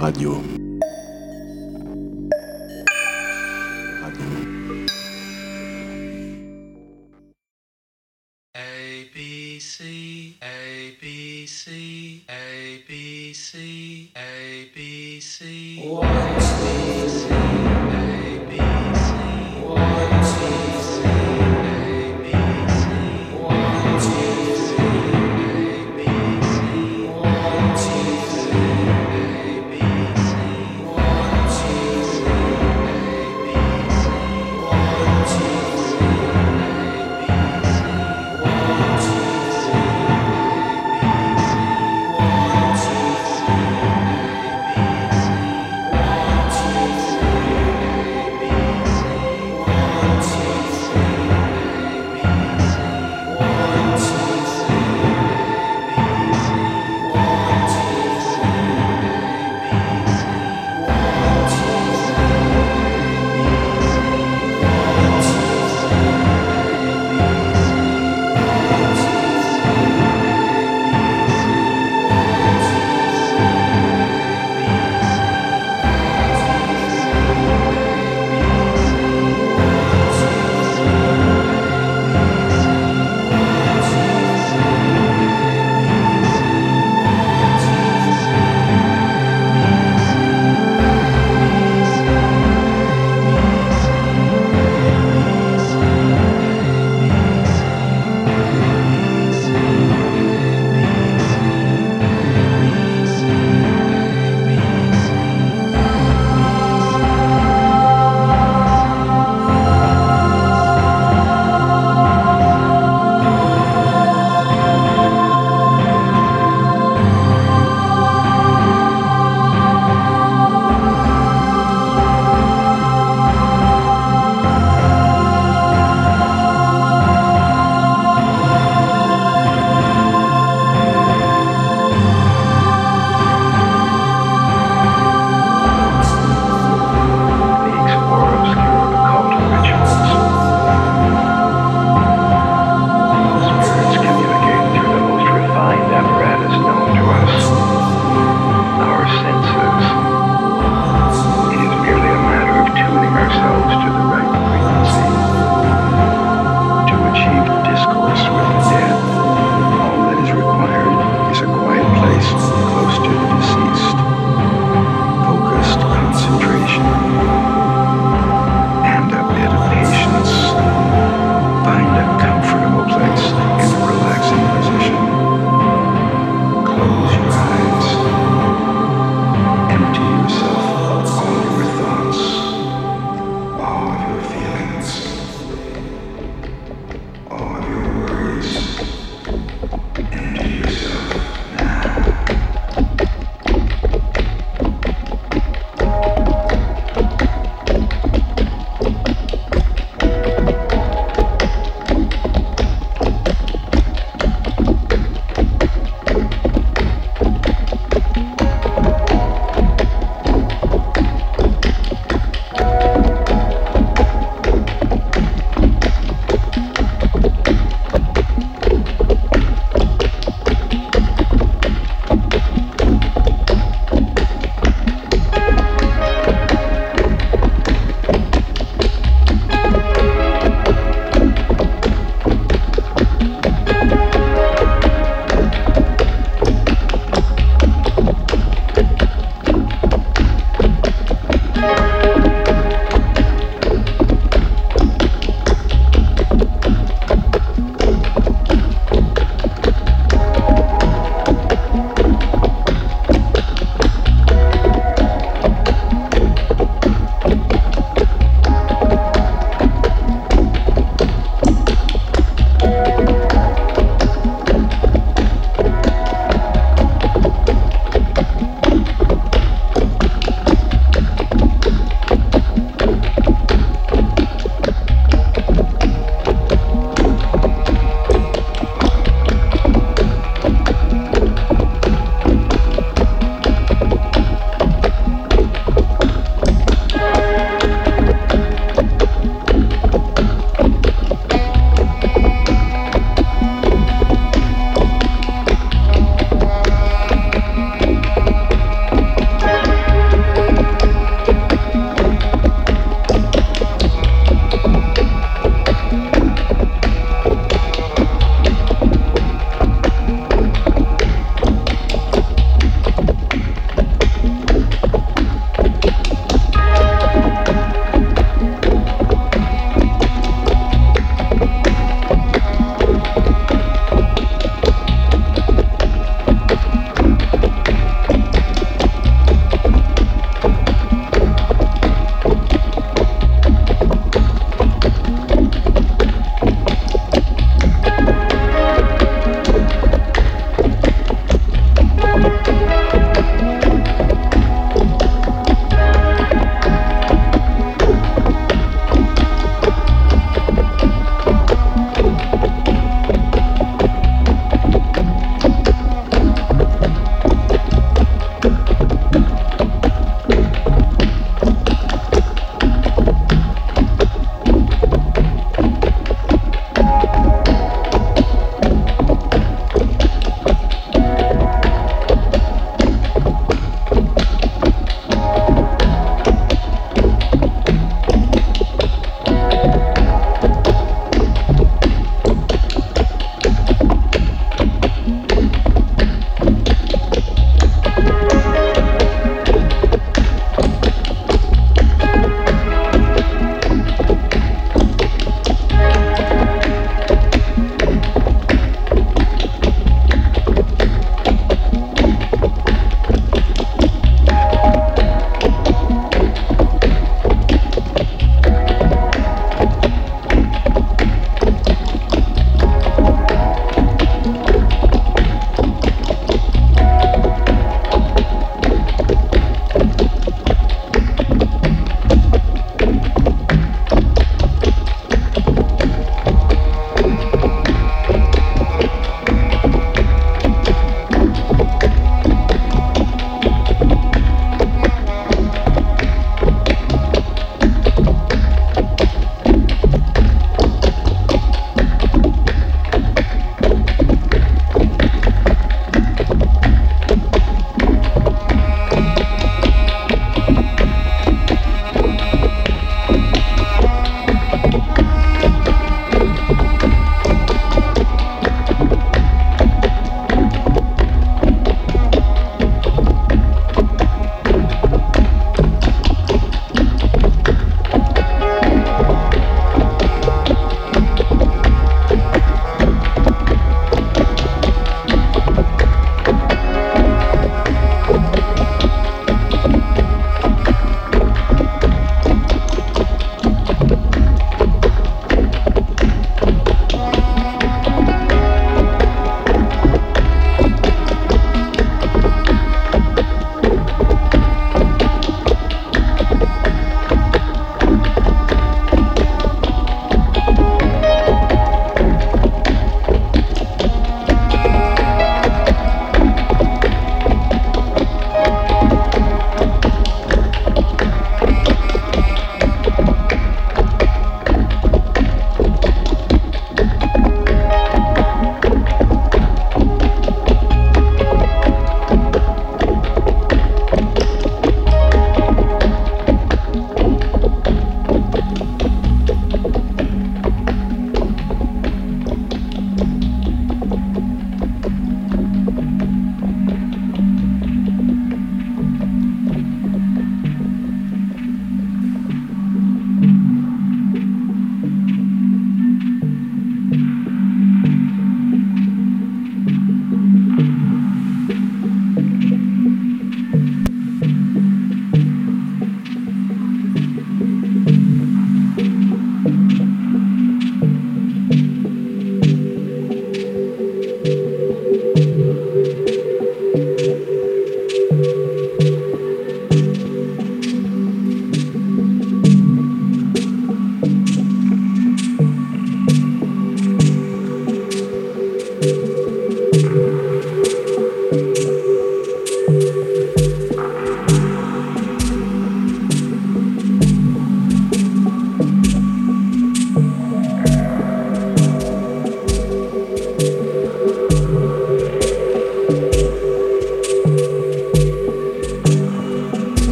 Radio.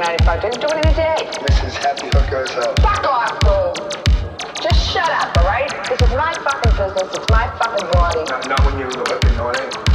95 it. Mrs. Happy Hooker's goes. Fuck off, fool. Just shut up, alright? This is my fucking business. It's my fucking body. Not, not when you're the whipping on it.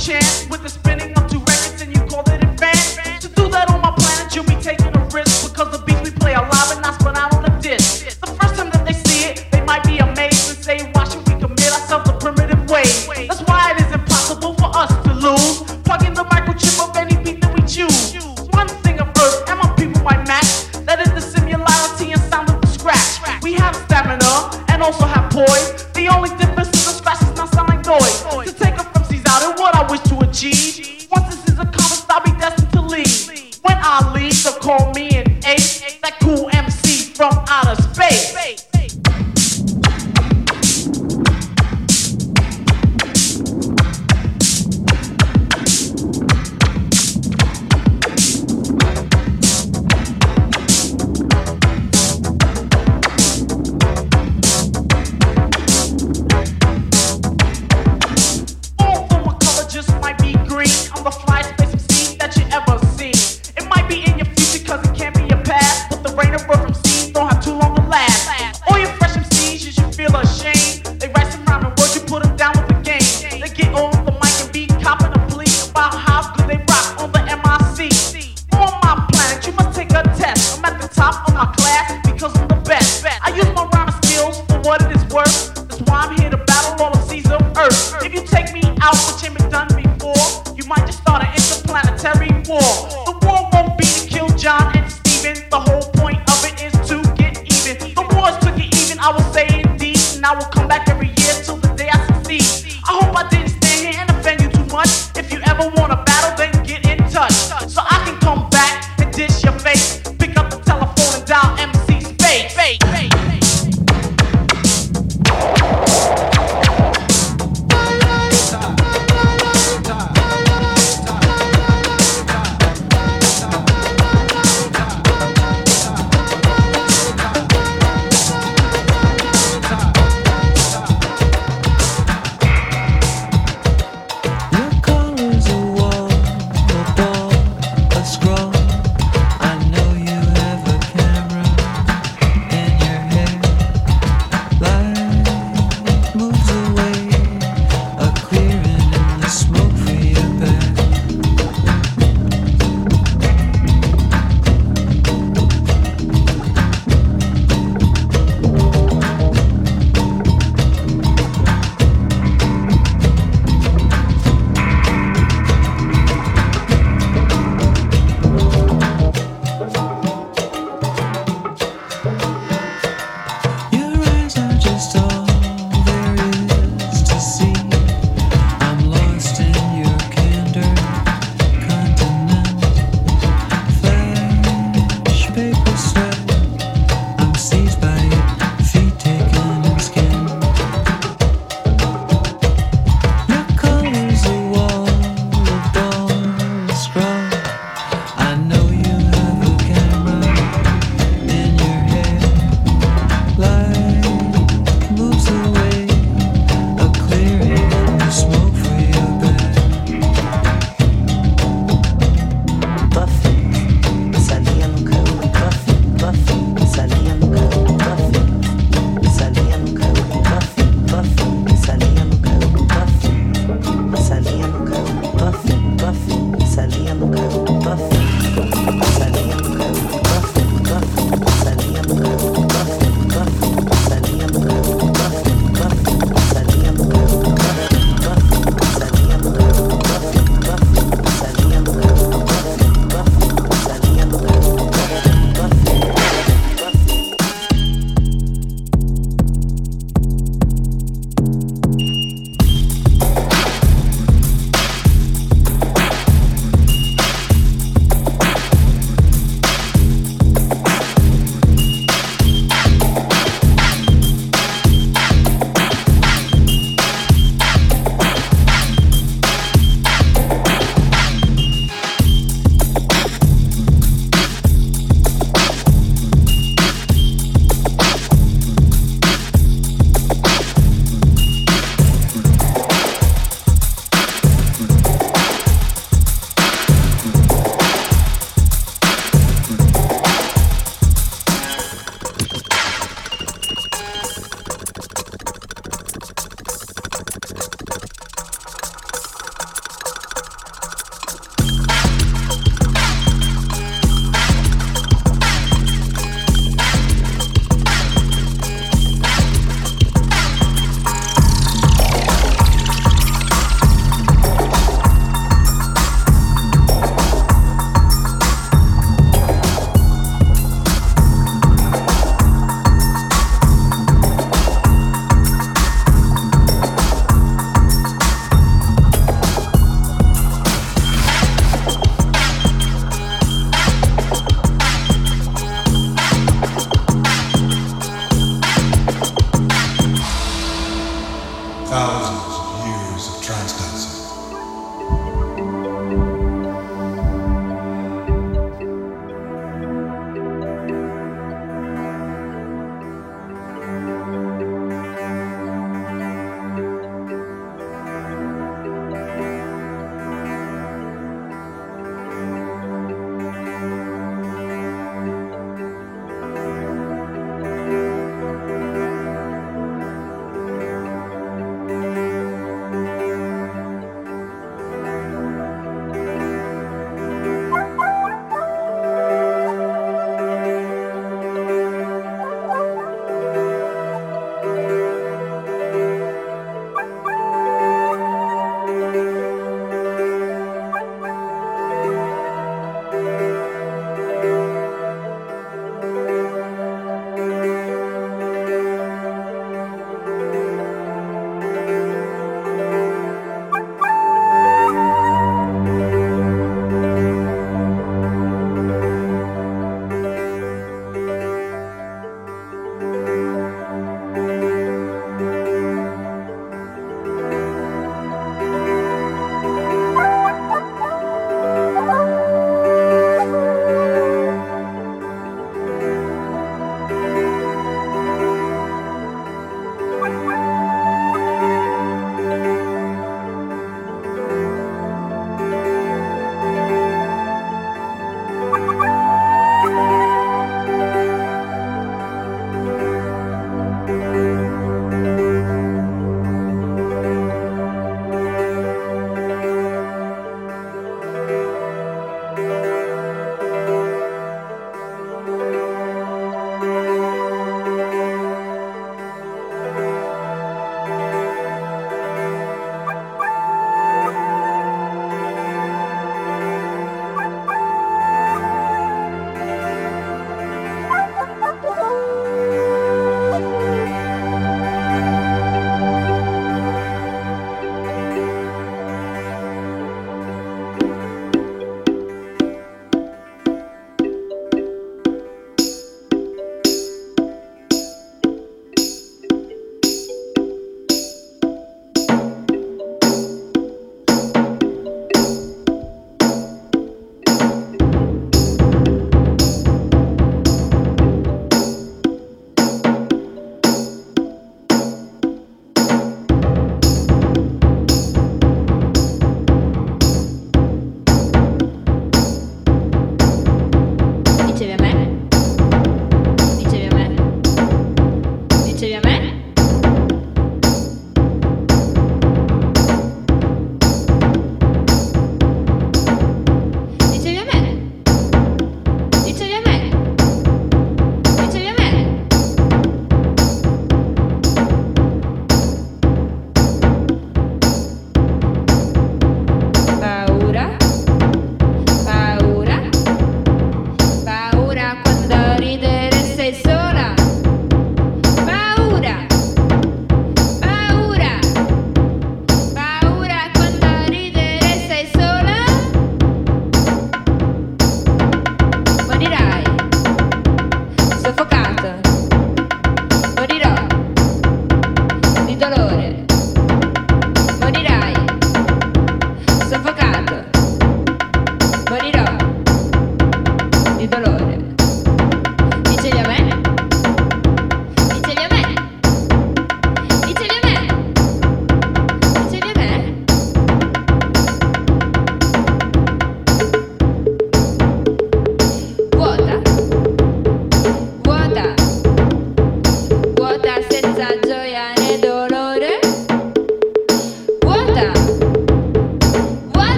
Buffy,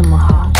这么好